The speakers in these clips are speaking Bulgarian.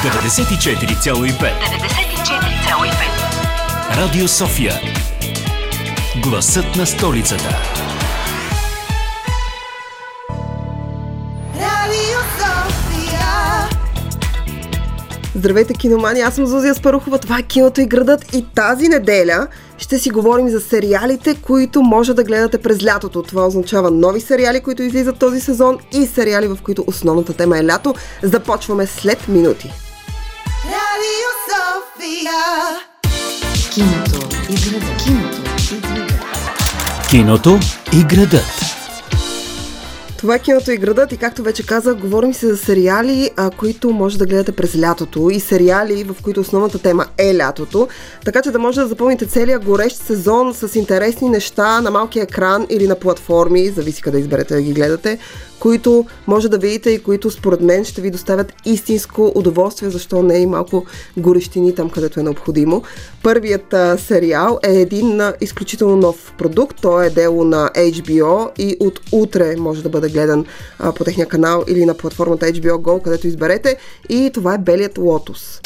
94,5 94,5. Радио София. Гласът на столицата. Радио София. Здравейте, киномани! Аз съм Зузия Спарухова. Това е киното и градът. И тази неделя ще си говорим за сериалите, които може да гледате през лятото. Това означава нови сериали, които излизат този сезон и сериали, в които основната тема е лято. Започваме след минути. Радио София. Киното и града. Киното и града. Киното и градът. Това е киното и градът и както вече казах, говорим си за сериали, а, които може да гледате през лятото и сериали, в които основната тема е лятото, така че да може да запълните целия горещ сезон с интересни неща на малкия екран или на платформи, зависи къде изберете да ги гледате, които може да видите и които според мен ще ви доставят истинско удоволствие, защо не и малко горещини там, където е необходимо. Първият а, сериал е един а, изключително нов продукт. Той е дело на HBO и от утре може да бъде гледан а, по техния канал или на платформата HBO Go, където изберете. И това е Белият лотос.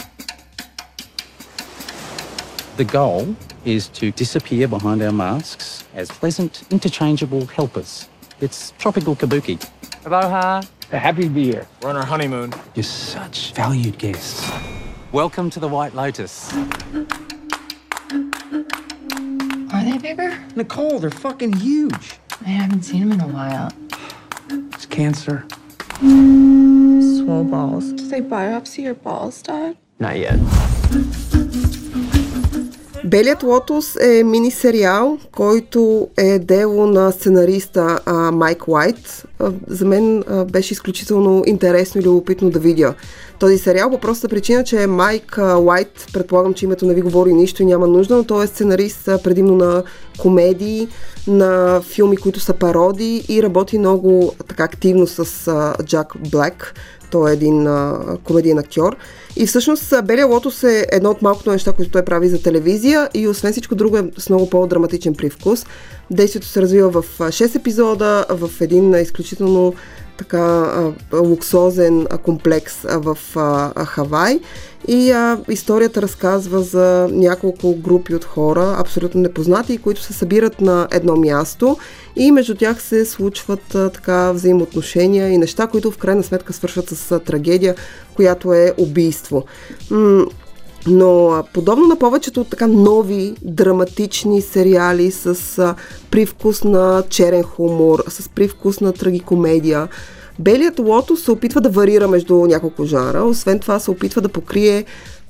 The goal is to disappear behind our masks as pleasant, interchangeable helpers. It's tropical kabuki. Aloha. Happy to be here. We're on our honeymoon. You're such valued guests. Welcome to the White Lotus. Are they bigger? Nicole, they're fucking huge. I haven't seen them in a while. It's cancer. Swole balls. Did they biopsy your balls, Dad? Not yet. Белият лотос е мини сериал, който е дело на сценариста а, Майк Уайт. А, за мен а, беше изключително интересно и любопитно да видя този сериал по простата причина, че Майк а, Уайт, предполагам, че името не ви говори нищо и няма нужда, но той е сценарист а, предимно на комедии, на филми, които са пароди и работи много така активно с а, Джак Блек. Той е един а, комедиен актьор. И всъщност Белия лотос е едно от малкото неща, които той прави за телевизия и освен всичко друго е с много по-драматичен привкус. Действието се развива в а, 6 епизода, в един изключително така луксозен комплекс в Хавай. И а, историята разказва за няколко групи от хора, абсолютно непознати, които се събират на едно място и между тях се случват а, така взаимоотношения и неща, които в крайна сметка свършват с а, трагедия, която е убийство. М- но подобно на повечето от така нови драматични сериали с а, привкус на черен хумор, с привкус на трагикомедия, Белият лотос се опитва да варира между няколко жанра. Освен това се опитва да покрие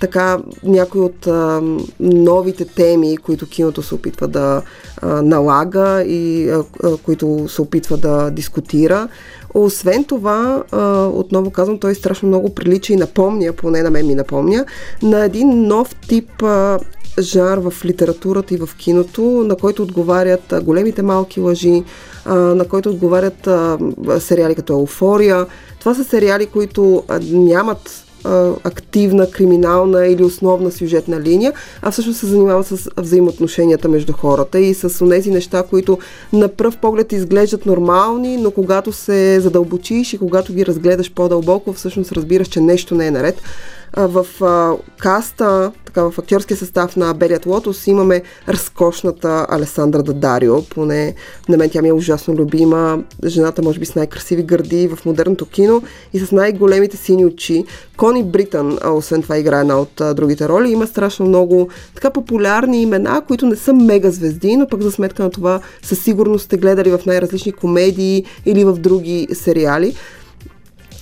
така някои от а, новите теми, които киното се опитва да а, налага и а, а, които се опитва да дискутира. Освен това, а, отново казвам, той страшно много прилича и напомня, поне на мен ми напомня, на един нов тип а, жанр в литературата и в киното, на който отговарят големите малки лъжи, на който отговарят сериали като Еуфория. Това са сериали, които нямат активна криминална или основна сюжетна линия, а всъщност се занимава с взаимоотношенията между хората и с тези неща, които на пръв поглед изглеждат нормални, но когато се задълбочиш и когато ги разгледаш по-дълбоко, всъщност разбираш, че нещо не е наред. В каста, така в актьорския състав на Белият Лотос имаме разкошната Алесандра Дадарио, поне на мен тя ми е ужасно любима, жената може би с най-красиви гърди в модерното кино и с най-големите сини очи. Кони Бритън, освен това играе една от другите роли, има страшно много така популярни имена, които не са мега звезди, но пък за сметка на това със сигурност сте гледали в най-различни комедии или в други сериали.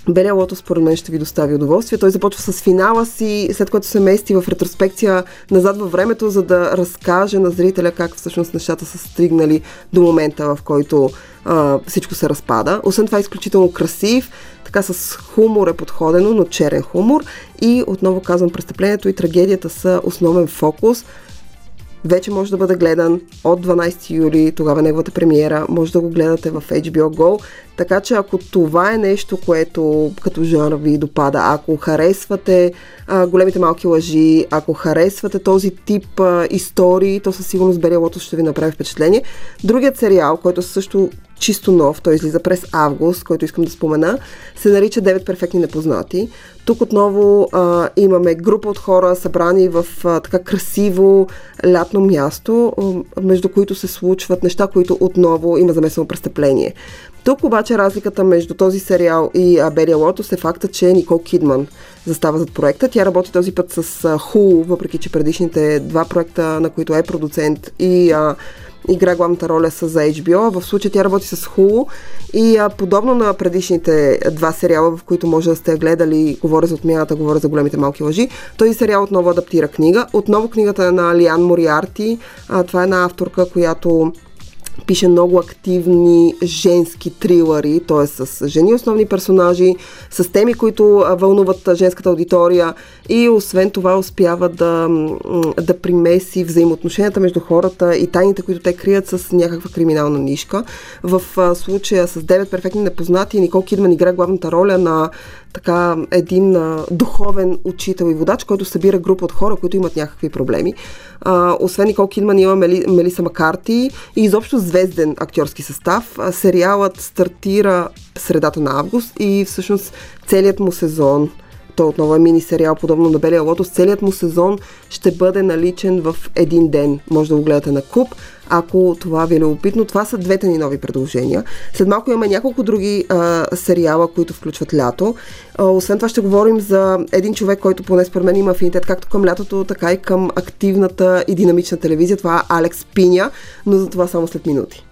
Белия лото според мен ще ви достави удоволствие. Той започва с финала си, след което се мести в ретроспекция назад във времето, за да разкаже на зрителя как всъщност нещата са стигнали до момента, в който а, всичко се разпада. Освен това е изключително красив, така с хумор е подходено, но черен хумор. И отново казвам, престъплението и трагедията са основен фокус вече може да бъде гледан от 12 юли, тогава неговата премиера, може да го гледате в HBO Go, така че ако това е нещо, което като жанр ви допада, ако харесвате а, големите малки лъжи, ако харесвате този тип а, истории, то със сигурност Белия Лотос ще ви направи впечатление. Другият сериал, който също чисто нов, той излиза през август, който искам да спомена, се нарича 9 перфектни непознати. Тук отново а, имаме група от хора, събрани в а, така красиво лятно място, между които се случват неща, които отново има замесено престъпление. Тук обаче разликата между този сериал и Белия Лотос е факта, че Никол Кидман застава зад проекта. Тя работи този път с Hulu, въпреки че предишните два проекта, на които е продуцент и а, игра главната роля с за HBO. В случая тя работи с Hulu и а, подобно на предишните два сериала, в които може да сте гледали, говоря за отмяната, говоря за големите малки лъжи, този сериал отново адаптира книга. Отново книгата е на Лиан Мориарти. А, това е една авторка, която пише много активни женски трилъри, т.е. с жени основни персонажи, с теми, които вълнуват женската аудитория и освен това успява да, да примеси взаимоотношенията между хората и тайните, които те крият с някаква криминална нишка. В случая с 9 перфектни непознати Никол Кидман игра главната роля на така един а, духовен учител и водач, който събира група от хора, които имат някакви проблеми. А, освен Никол Кидман има Мели, Мелиса Макарти и изобщо звезден актьорски състав. А, сериалът стартира средата на август и всъщност целият му сезон той отново е мини сериал, подобно на Белия Лотос. Целият му сезон ще бъде наличен в един ден. Може да го гледате на куп, ако това ви е любопитно. Това са двете ни нови предложения. След малко имаме няколко други а, сериала, които включват лято. А, освен това ще говорим за един човек, който поне според мен има афинитет както към лятото, така и към активната и динамична телевизия. Това е Алекс Пиня, но за това само след минути.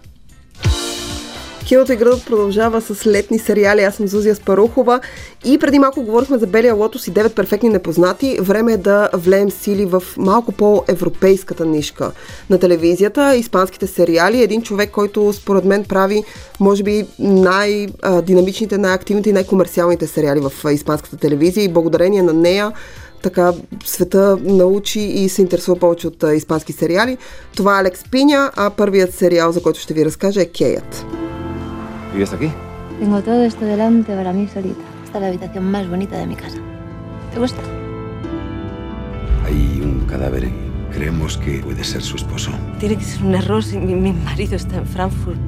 Киното и градът продължава с летни сериали. Аз съм Зузия Спарухова и преди малко говорихме за Белия лотос и 9 перфектни непознати. Време е да влеем сили в малко по-европейската нишка на телевизията. Испанските сериали. Един човек, който според мен прави, може би, най-динамичните, най-активните и най-комерциалните сериали в испанската телевизия и благодарение на нея така света научи и се интересува повече от а, испански сериали. Това е Алекс Пиня, а първият сериал, за който ще ви разкажа е Кеят. ¿Vives aquí? Tengo todo esto delante para mí solita. Esta es la habitación más bonita de mi casa. ¿Te gusta? Hay un cadáver y creemos que puede ser su esposo. Tiene que ser un error si mi, mi marido está en Frankfurt.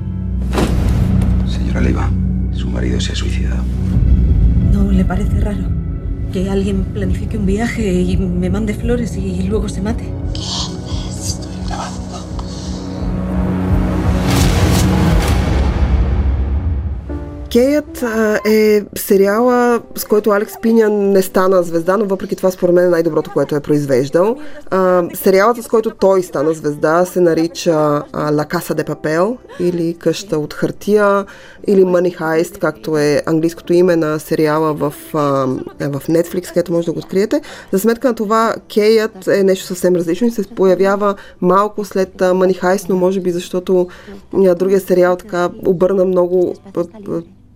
Señora Leiva, su marido se ha suicidado. ¿No le parece raro que alguien planifique un viaje y me mande flores y luego se mate? Estoy Кеят е сериала, с който Алекс Пиня не стана звезда, но въпреки това според мен е най-доброто, което е произвеждал. Сериалът, с който той стана звезда, се нарича La Casa de Papel или Къща от хартия или Money Heist, както е английското име на сериала в, а, в Netflix, където може да го откриете. За сметка на това, Кеят е нещо съвсем различно и се появява малко след Money Heist, но може би защото другия сериал така обърна много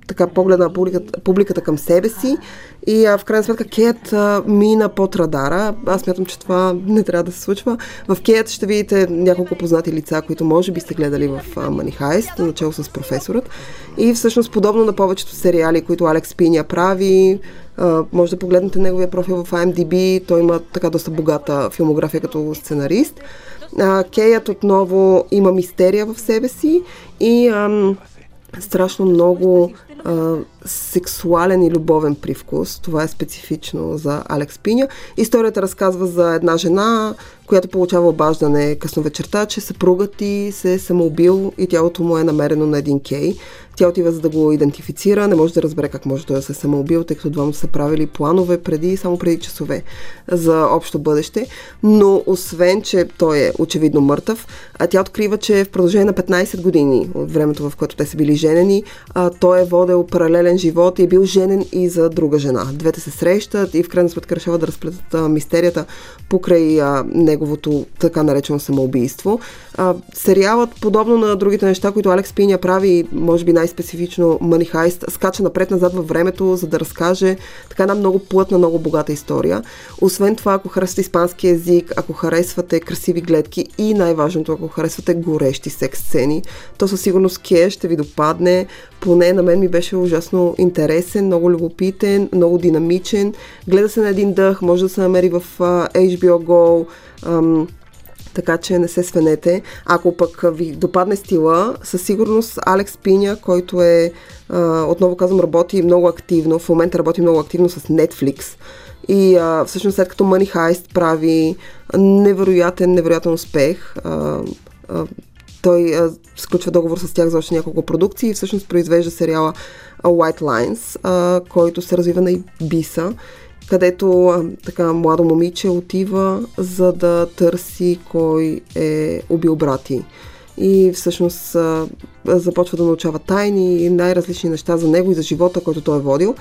така погледа на публиката, публиката към себе си и а, в крайна сметка Кеят а, мина под радара. Аз смятам, че това не трябва да се случва. В Кеят ще видите няколко познати лица, които може би сте гледали в Heist, начало с професорът. И всъщност подобно на повечето сериали, които Алекс Пиня прави, а, може да погледнете неговия профил в IMDb. Той има така доста богата филмография като сценарист. А, Кеят отново има мистерия в себе си и ам, страшно много а, сексуален и любовен привкус. Това е специфично за Алекс Пиня. Историята разказва за една жена, която получава обаждане късно вечерта, че съпругът ти се е самоубил и тялото му е намерено на един кей. Тя отива за да го идентифицира, не може да разбере как може той да се е самоубил, тъй като двамата са правили планове преди, само преди часове за общо бъдеще. Но освен, че той е очевидно мъртъв, а тя открива, че в продължение на 15 години от времето, в което те са били женени, а, той е водел паралелен живот и е бил женен и за друга жена. Двете се срещат и в крайна сметка решават да разплетат мистерията покрай а, неговото така наречено самоубийство. А, сериалът, подобно на другите неща, които Алекс Пиня прави, може би най-специфично Money Heist, скача напред-назад във времето, за да разкаже така една много плътна, много богата история. Освен това, ако харесвате испански язик, ако харесвате красиви гледки и най-важното, ако харесвате горещи секс сцени, то със сигурност Ке ще ви допадне. Поне на мен ми беше ужасно интересен, много любопитен, много динамичен. Гледа се на един дъх, може да се намери в HBO Go. Um, така че не се свенете. Ако пък ви допадне стила, със сигурност Алекс Пиня, който е, а, отново казвам, работи много активно, в момента работи много активно с Netflix. И а, всъщност след като Money Heist прави невероятен, невероятен успех, а, а, той а, сключва договор с тях за още няколко продукции и всъщност произвежда сериала White Lines, а, който се развива на Ибиса, където така младо момиче отива за да търси кой е убил брати. И всъщност започва да научава тайни и най-различни неща за него и за живота, който той е водил.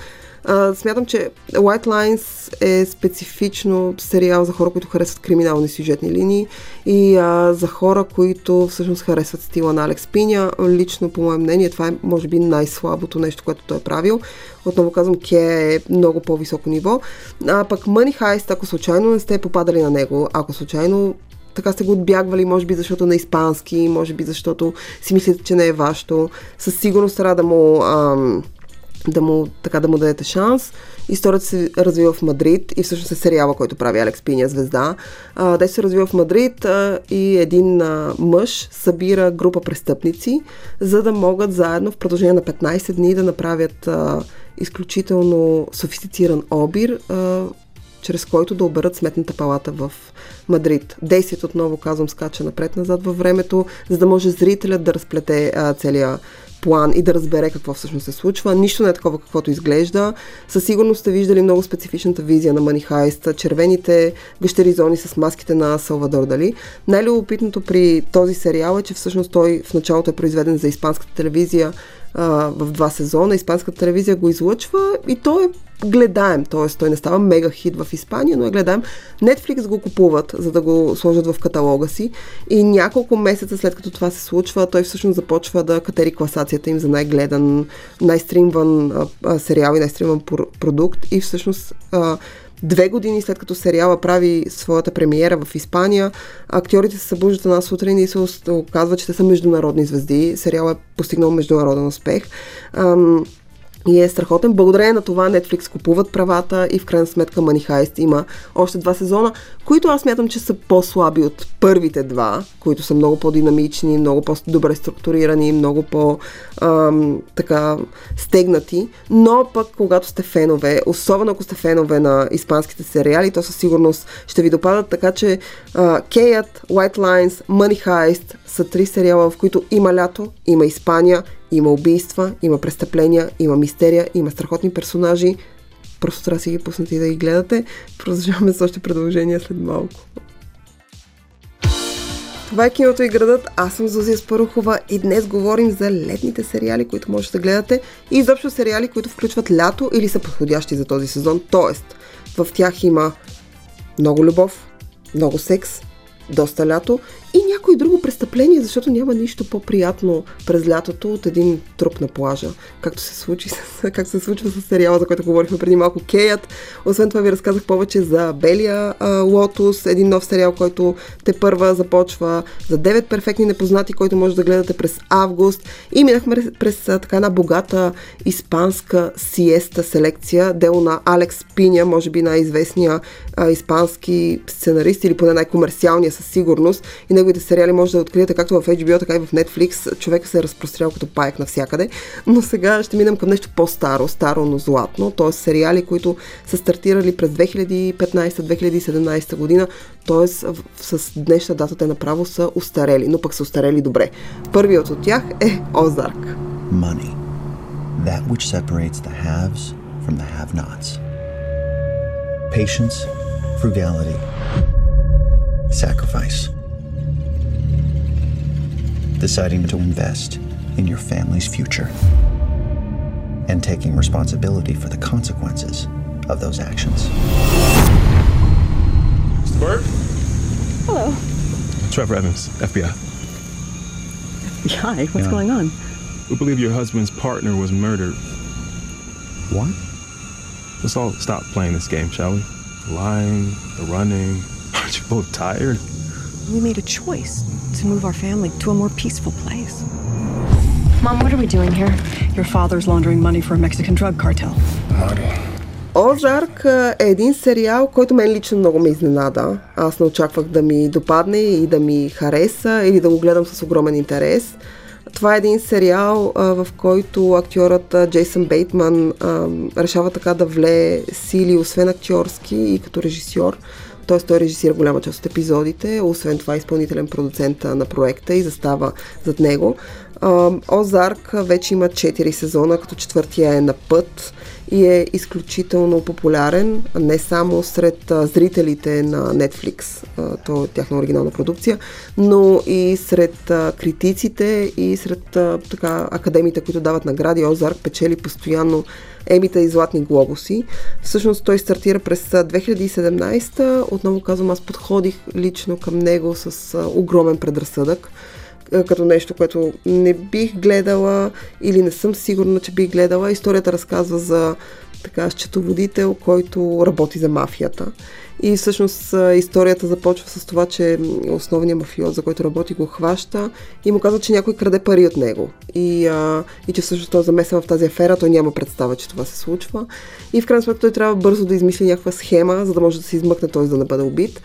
Смятам, че White Lines е специфично сериал за хора, които харесват криминални сюжетни линии и за хора, които всъщност харесват стила на Алекс Пиня. Лично, по мое мнение, това е може би най-слабото нещо, което той е правил. Отново казвам, Ке е много по-високо ниво. А пък Money Heist, ако случайно не сте попадали на него, ако случайно така сте го отбягвали, може би защото на испански, може би защото си мислите, че не е вашето. Със сигурност трябва да му, ам, да му, така да му дадете шанс. Историята се развива в Мадрид и всъщност е сериала, който прави Алекс Пиня звезда. А, те се развива в Мадрид а, и един а, мъж събира група престъпници, за да могат заедно в продължение на 15 дни да направят а, изключително софистициран обир, а, чрез който да оберат сметната палата в Мадрид. Действието, отново казвам, скача напред-назад във времето, за да може зрителят да разплете а, целия план и да разбере какво всъщност се случва. Нищо не е такова, каквото изглежда. Със сигурност сте виждали много специфичната визия на Heist, червените гъщери зони с маските на Салвадор Дали. Най-любопитното при този сериал е, че всъщност той в началото е произведен за испанската телевизия а, в два сезона. Испанската телевизия го излъчва и той е гледаем, т.е. той не става мега хит в Испания, но е гледаем. Netflix го купуват, за да го сложат в каталога си и няколко месеца след като това се случва, той всъщност започва да катери класацията им за най-гледан, най-стримван а, сериал и най-стримван продукт и всъщност а, Две години след като сериала прави своята премиера в Испания, актьорите се събуждат една сутрин и се оказва, че те са международни звезди. Сериалът е постигнал международен успех. Ам, и е страхотен. Благодарение на това Netflix купуват правата и в крайна сметка Money Heist има още два сезона, които аз мятам, че са по-слаби от първите два, които са много по-динамични, много по-добре структурирани, много по-така стегнати. Но пък, когато сте фенове, особено ако сте фенове на испанските сериали, то със сигурност ще ви допадат, така че Кейът, White Lines, Money Heist са три сериала, в които има лято, има Испания, има убийства, има престъпления, има мистерия, има страхотни персонажи. Просто трябва да си ги пуснете и да ги гледате. Продължаваме с още предложения след малко. Това е киното и градът. Аз съм Зузия Спарухова и днес говорим за летните сериали, които можете да гледате и изобщо сериали, които включват лято или са подходящи за този сезон. Тоест, в тях има много любов, много секс, доста лято и някой друго престъпление, защото няма нищо по-приятно през лятото от един труп на плажа, както се случи с, как се случва с сериала, за който говорихме преди малко Кеят. Освен това ви разказах повече за Белия Лотус, един нов сериал, който те първа започва за 9 перфектни непознати, който може да гледате през август и минахме през така една богата испанска сиеста селекция, дело на Алекс Пиня, може би най-известния а, испански сценарист или поне най-комерциалния със сигурност и неговите сериали може да откриете както в HBO, така и в Netflix. Човека се е разпрострял като паек навсякъде. Но сега ще минем към нещо по-старо, старо, но златно. Т.е. сериали, които са стартирали през 2015-2017 година. Т.е. с днешна дата те направо са устарели, но пък са устарели добре. Първият от тях е Озарк. Money. That which separates the haves from the have-nots. Patience, frugality, sacrifice. Deciding to invest in your family's future and taking responsibility for the consequences of those actions. Mr. Burke? Hello. Trevor Evans, FBI. FBI? What's Yeah. going on? We believe your husband's partner was murdered. What? Let's all stop playing this game, shall we? The lying, the running. Aren't you both tired? We made a choice to move our family to a more peaceful place. Mom, what are we doing here? Your father's laundering money for a Mexican drug cartel. Money. Озарк е един сериал, който мен лично много ме изненада. Аз не очаквах да ми допадне и да ми хареса или да го гледам с огромен интерес. Това е един сериал, в който актьорът Джейсън Бейтман решава така да влее сили, освен актьорски и като режисьор. Т.е. той режисира голяма част от епизодите, освен това изпълнителен продуцент на проекта и застава зад него. Озарк вече има 4 сезона, като четвъртия е на път и е изключително популярен не само сред зрителите на Netflix, а, то е тяхна оригинална продукция, но и сред критиците и сред така, академите, които дават награди. Озарк печели постоянно емита и златни глобуси. Всъщност той стартира през 2017. Отново казвам, аз подходих лично към него с огромен предразсъдък като нещо, което не бих гледала или не съм сигурна, че бих гледала. Историята разказва за така счетоводител, който работи за мафията. И всъщност историята започва с това, че основният мафиот, за който работи, го хваща и му казва, че някой краде пари от него. И, а, и че всъщност той е в тази афера, той няма представа, че това се случва. И в крайна сметка той трябва бързо да измисли някаква схема, за да може да се измъкне, т.е. да не бъде убит.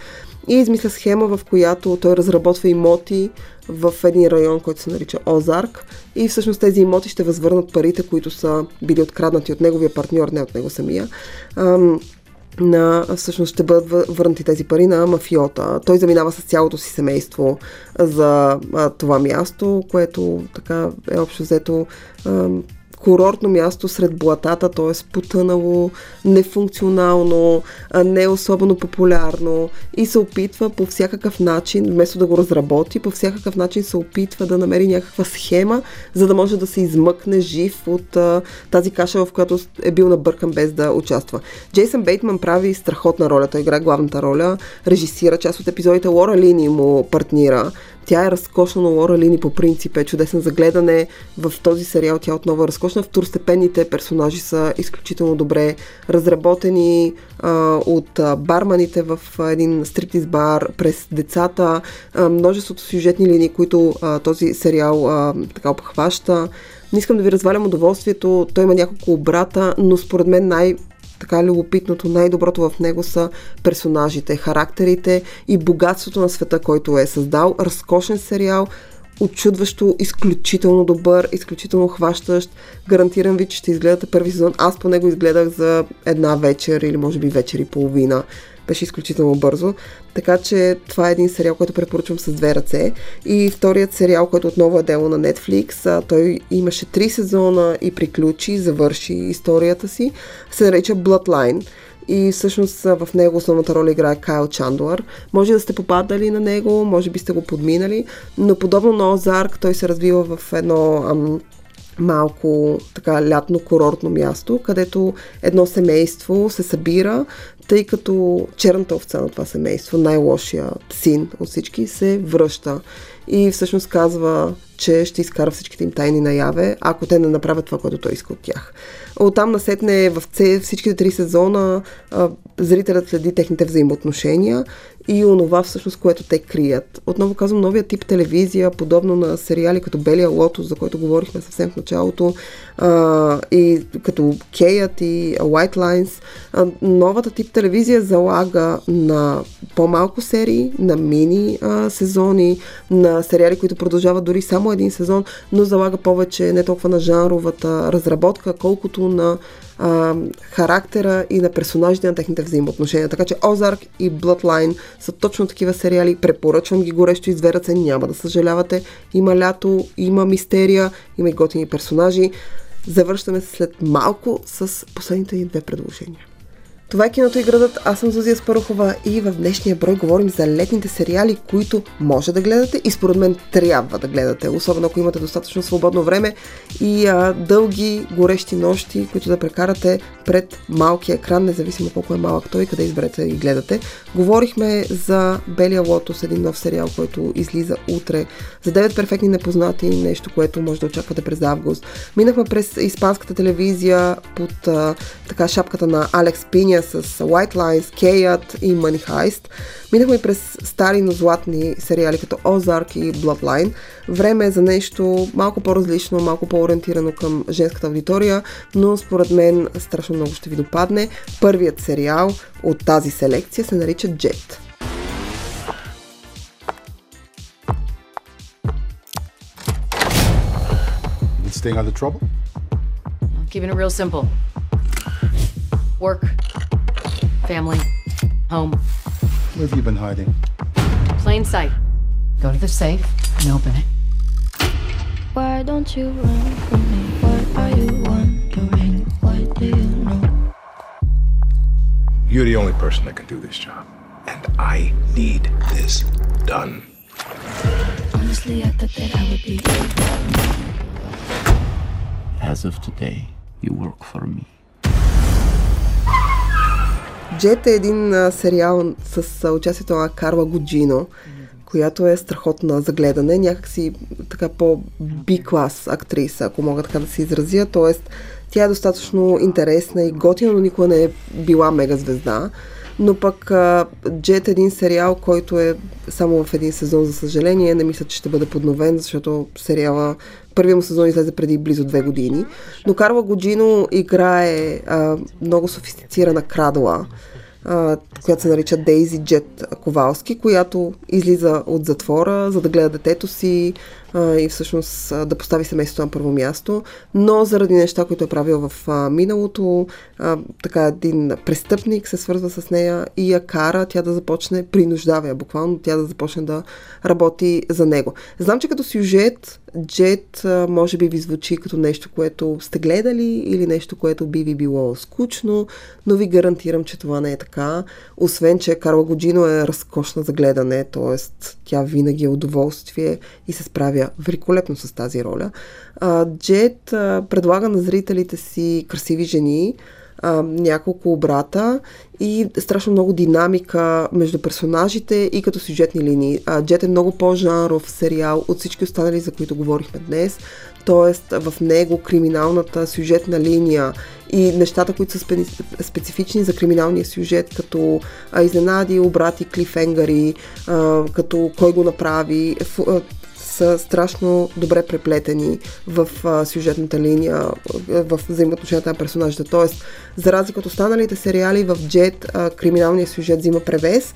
И измисля схема, в която той разработва имоти в един район, който се нарича Озарк. И всъщност тези имоти ще възвърнат парите, които са били откраднати от неговия партньор, не от него самия. Ам, на, всъщност ще бъдат върнати тези пари на мафиота. Той заминава с цялото си семейство за а, това място, което така е общо взето а, курортно място сред блатата, т.е. потънало, нефункционално, не особено популярно и се опитва по всякакъв начин, вместо да го разработи, по всякакъв начин се опитва да намери някаква схема, за да може да се измъкне жив от а, тази каша, в която е бил набъркан без да участва. Джейсън Бейтман прави страхотна роля, той играе главната роля, режисира част от епизодите, Лора Лини му партнира. Тя е разкошна, но Лора Лини по принцип е чудесен за гледане. В този сериал тя отново е разкошна. Второстепенните персонажи са изключително добре разработени а, от барманите в един стриптиз бар, през децата, а, множеството сюжетни линии, които а, този сериал а, така обхваща. Не искам да ви развалям удоволствието, той има няколко обрата, но според мен най- така любопитното, най-доброто в него са персонажите, характерите и богатството на света, който е създал. Разкошен сериал, очудващо, изключително добър, изключително хващащ. Гарантирам ви, че ще изгледате първи сезон. Аз по него изгледах за една вечер или може би вечер и половина беше изключително бързо. Така че това е един сериал, който препоръчвам с две ръце. И вторият сериал, който отново е дело на Netflix, той имаше три сезона и приключи, завърши историята си, се нарича Bloodline и всъщност в него основната роля играе Кайл Чандлър. Може да сте попадали на него, може би сте го подминали, но подобно на Озарк, той се развива в едно ам, малко така лятно курортно място, където едно семейство се събира, тъй като черната овца на това семейство, най-лошия син от всички, се връща и всъщност казва, че ще изкара всичките им тайни наяве, ако те не направят това, което той иска от тях. Оттам насетне в всичките три сезона зрителят следи техните взаимоотношения и онова всъщност, което те крият. Отново казвам, новия тип телевизия, подобно на сериали като Белия лотос, за който говорихме съвсем в началото, а, и като Кейът и White Lines, а, новата тип телевизия залага на по-малко серии, на мини а, сезони, на сериали, които продължават дори само един сезон, но залага повече не толкова на жанровата разработка, колкото на а, характера и на персонажите на техните взаимоотношения. Така че Озарк и Bloodline са точно такива сериали. Препоръчвам ги горещо и две ръце, няма да съжалявате. Има лято, има мистерия, има и готини персонажи. Завършваме след малко с последните ни две предложения. Това е киното и градът. Аз съм Зузия Спарухова и в днешния брой говорим за летните сериали, които може да гледате и според мен трябва да гледате, особено ако имате достатъчно свободно време и а, дълги горещи нощи, които да прекарате пред малкия екран, независимо колко е малък той, къде изберете и гледате. Говорихме за Белия лотос, един нов сериал, който излиза утре, за 9 перфектни непознати, нещо, което може да очаквате през август. Минахме през испанската телевизия под а, така шапката на Алекс Пиня с White Lines, Кейът и Money Heist. Минахме през стари, но златни сериали като Ozark и Bloodline. Време е за нещо малко по-различно, малко по-ориентирано към женската аудитория, но според мен страшно много ще ви допадне. Първият сериал от тази селекция се нарича Jet. Staying out of trouble? Keeping it real simple. Work, family, home. Where have you been hiding? Plain sight. Go to the safe and open it. Why don't you run from me? What are you wondering? What do you know? You're the only person that can do this job. And I need this done. Honestly, I thought that I would be. As of today, you work for me. Джет е един а, сериал с а, участието на Карла Годжино, която е страхотна за гледане, някакси така по-би-клас актриса, ако мога така да се изразя, т.е. тя е достатъчно интересна и готина, но никога не е била мега звезда. Но пък Джет е един сериал, който е само в един сезон, за съжаление. Не мисля, че ще бъде подновен, защото сериала първият му сезон излезе преди близо две години. Но Карла Годжино играе а, много софистицирана крадла, а, която се нарича Дейзи Джет Ковалски, която излиза от затвора, за да гледа детето си а, и всъщност а, да постави семейството на първо място, но заради неща, които е правил в а, миналото, а, така един престъпник се свързва с нея и я кара тя да започне, принуждава я буквално, тя да започне да работи за него. Знам, че като сюжет Джет може би ви звучи като нещо, което сте гледали или нещо, което би ви било скучно, но ви гарантирам, че това не е така. Освен, че Карла Годжино е разкошна за гледане, т.е. тя винаги е удоволствие и се справя великолепно с тази роля. Джет предлага на зрителите си красиви жени, няколко обрата и страшно много динамика между персонажите и като сюжетни линии. Джет е много по-жанров сериал от всички останали, за които говорихме днес. Тоест в него криминалната сюжетна линия и нещата, които са спе, специфични за криминалния сюжет, като изненади, обрати, клифенгари, а, като кой го направи, са страшно добре преплетени в а, сюжетната линия, в взаимоотношенията на персонажите. Тоест, за разлика от останалите сериали, в Джет а, криминалният сюжет взима превес,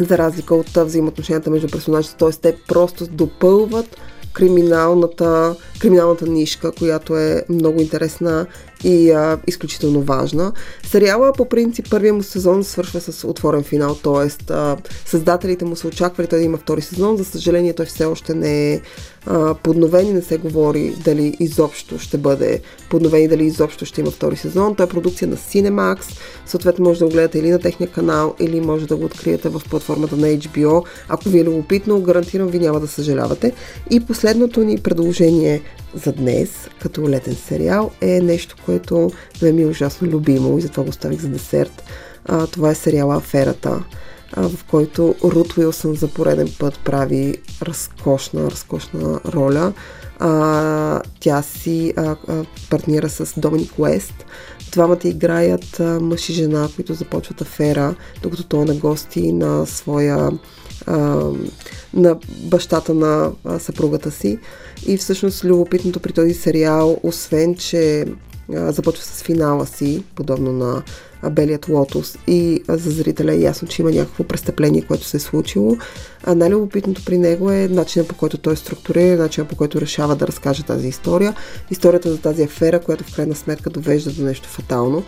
за разлика от взаимоотношенията между персонажите. Т.е. те просто допълват криминалната, криминалната нишка, която е много интересна и а, изключително важна. Сериала по принцип първия му сезон свършва с отворен финал, т.е. създателите му са очаквали той да има втори сезон. За съжаление той все още не е а, подновен и не се говори дали изобщо ще бъде подновен и дали изобщо ще има втори сезон. Той е продукция на Cinemax, съответно може да го гледате или на техния канал, или може да го откриете в платформата на HBO. Ако ви е любопитно, гарантирам ви няма да съжалявате. И последното ни предложение за днес, като летен сериал, е нещо, което да ми е ужасно любимо и затова го ставих за десерт. А, това е сериала Аферата, а, в който Рут Уилсън за пореден път прави разкошна, разкошна роля. А, тя си а, а, партнира с Доминик Уест. Двамата играят а, мъж и жена, които започват афера, докато той е на гости на своя на бащата на съпругата си. И всъщност любопитното при този сериал, освен че започва с финала си, подобно на а, Белият лотос и за зрителя е ясно, че има някакво престъпление, което се е случило. А най-любопитното при него е начинът по който той е структуриран, начинът по който решава да разкаже тази история. Историята за тази афера, която в крайна сметка довежда до нещо фатално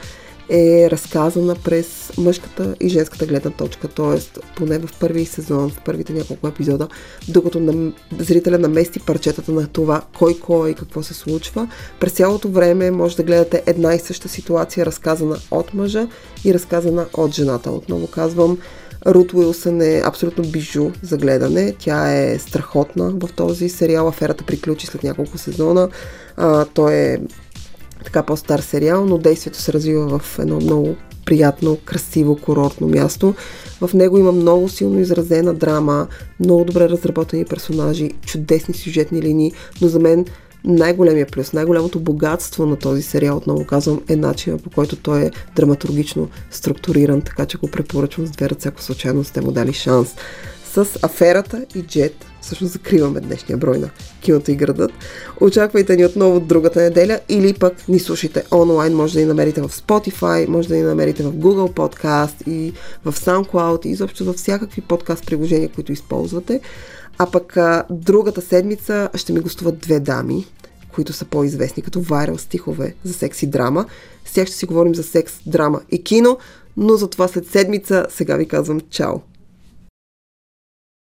е разказана през мъжката и женската гледна точка, т.е. поне в първи сезон, в първите няколко епизода, докато на, зрителя намести парчетата на това кой кой и какво се случва, през цялото време може да гледате една и съща ситуация, разказана от мъжа и разказана от жената. Отново казвам, Рут Уилсън е абсолютно бижу за гледане. Тя е страхотна в този сериал. Аферата приключи след няколко сезона. А, той е така по-стар сериал, но действието се развива в едно много приятно, красиво, курортно място. В него има много силно изразена драма, много добре разработени персонажи, чудесни сюжетни линии, но за мен най-големия плюс, най-голямото богатство на този сериал, отново казвам, е начинът по който той е драматургично структуриран, така че го препоръчвам с две ръце, ако случайно сте му дали шанс. С аферата и Джет, всъщност закриваме днешния брой на киното и градът. Очаквайте ни отново другата неделя или пък ни слушайте онлайн. Може да ни намерите в Spotify, може да ни намерите в Google Podcast и в SoundCloud и изобщо във всякакви подкаст приложения, които използвате. А пък а, другата седмица ще ми гостуват две дами, които са по-известни като вайрал стихове за секс и драма. С тях ще си говорим за секс, драма и кино, но за това след седмица сега ви казвам чао!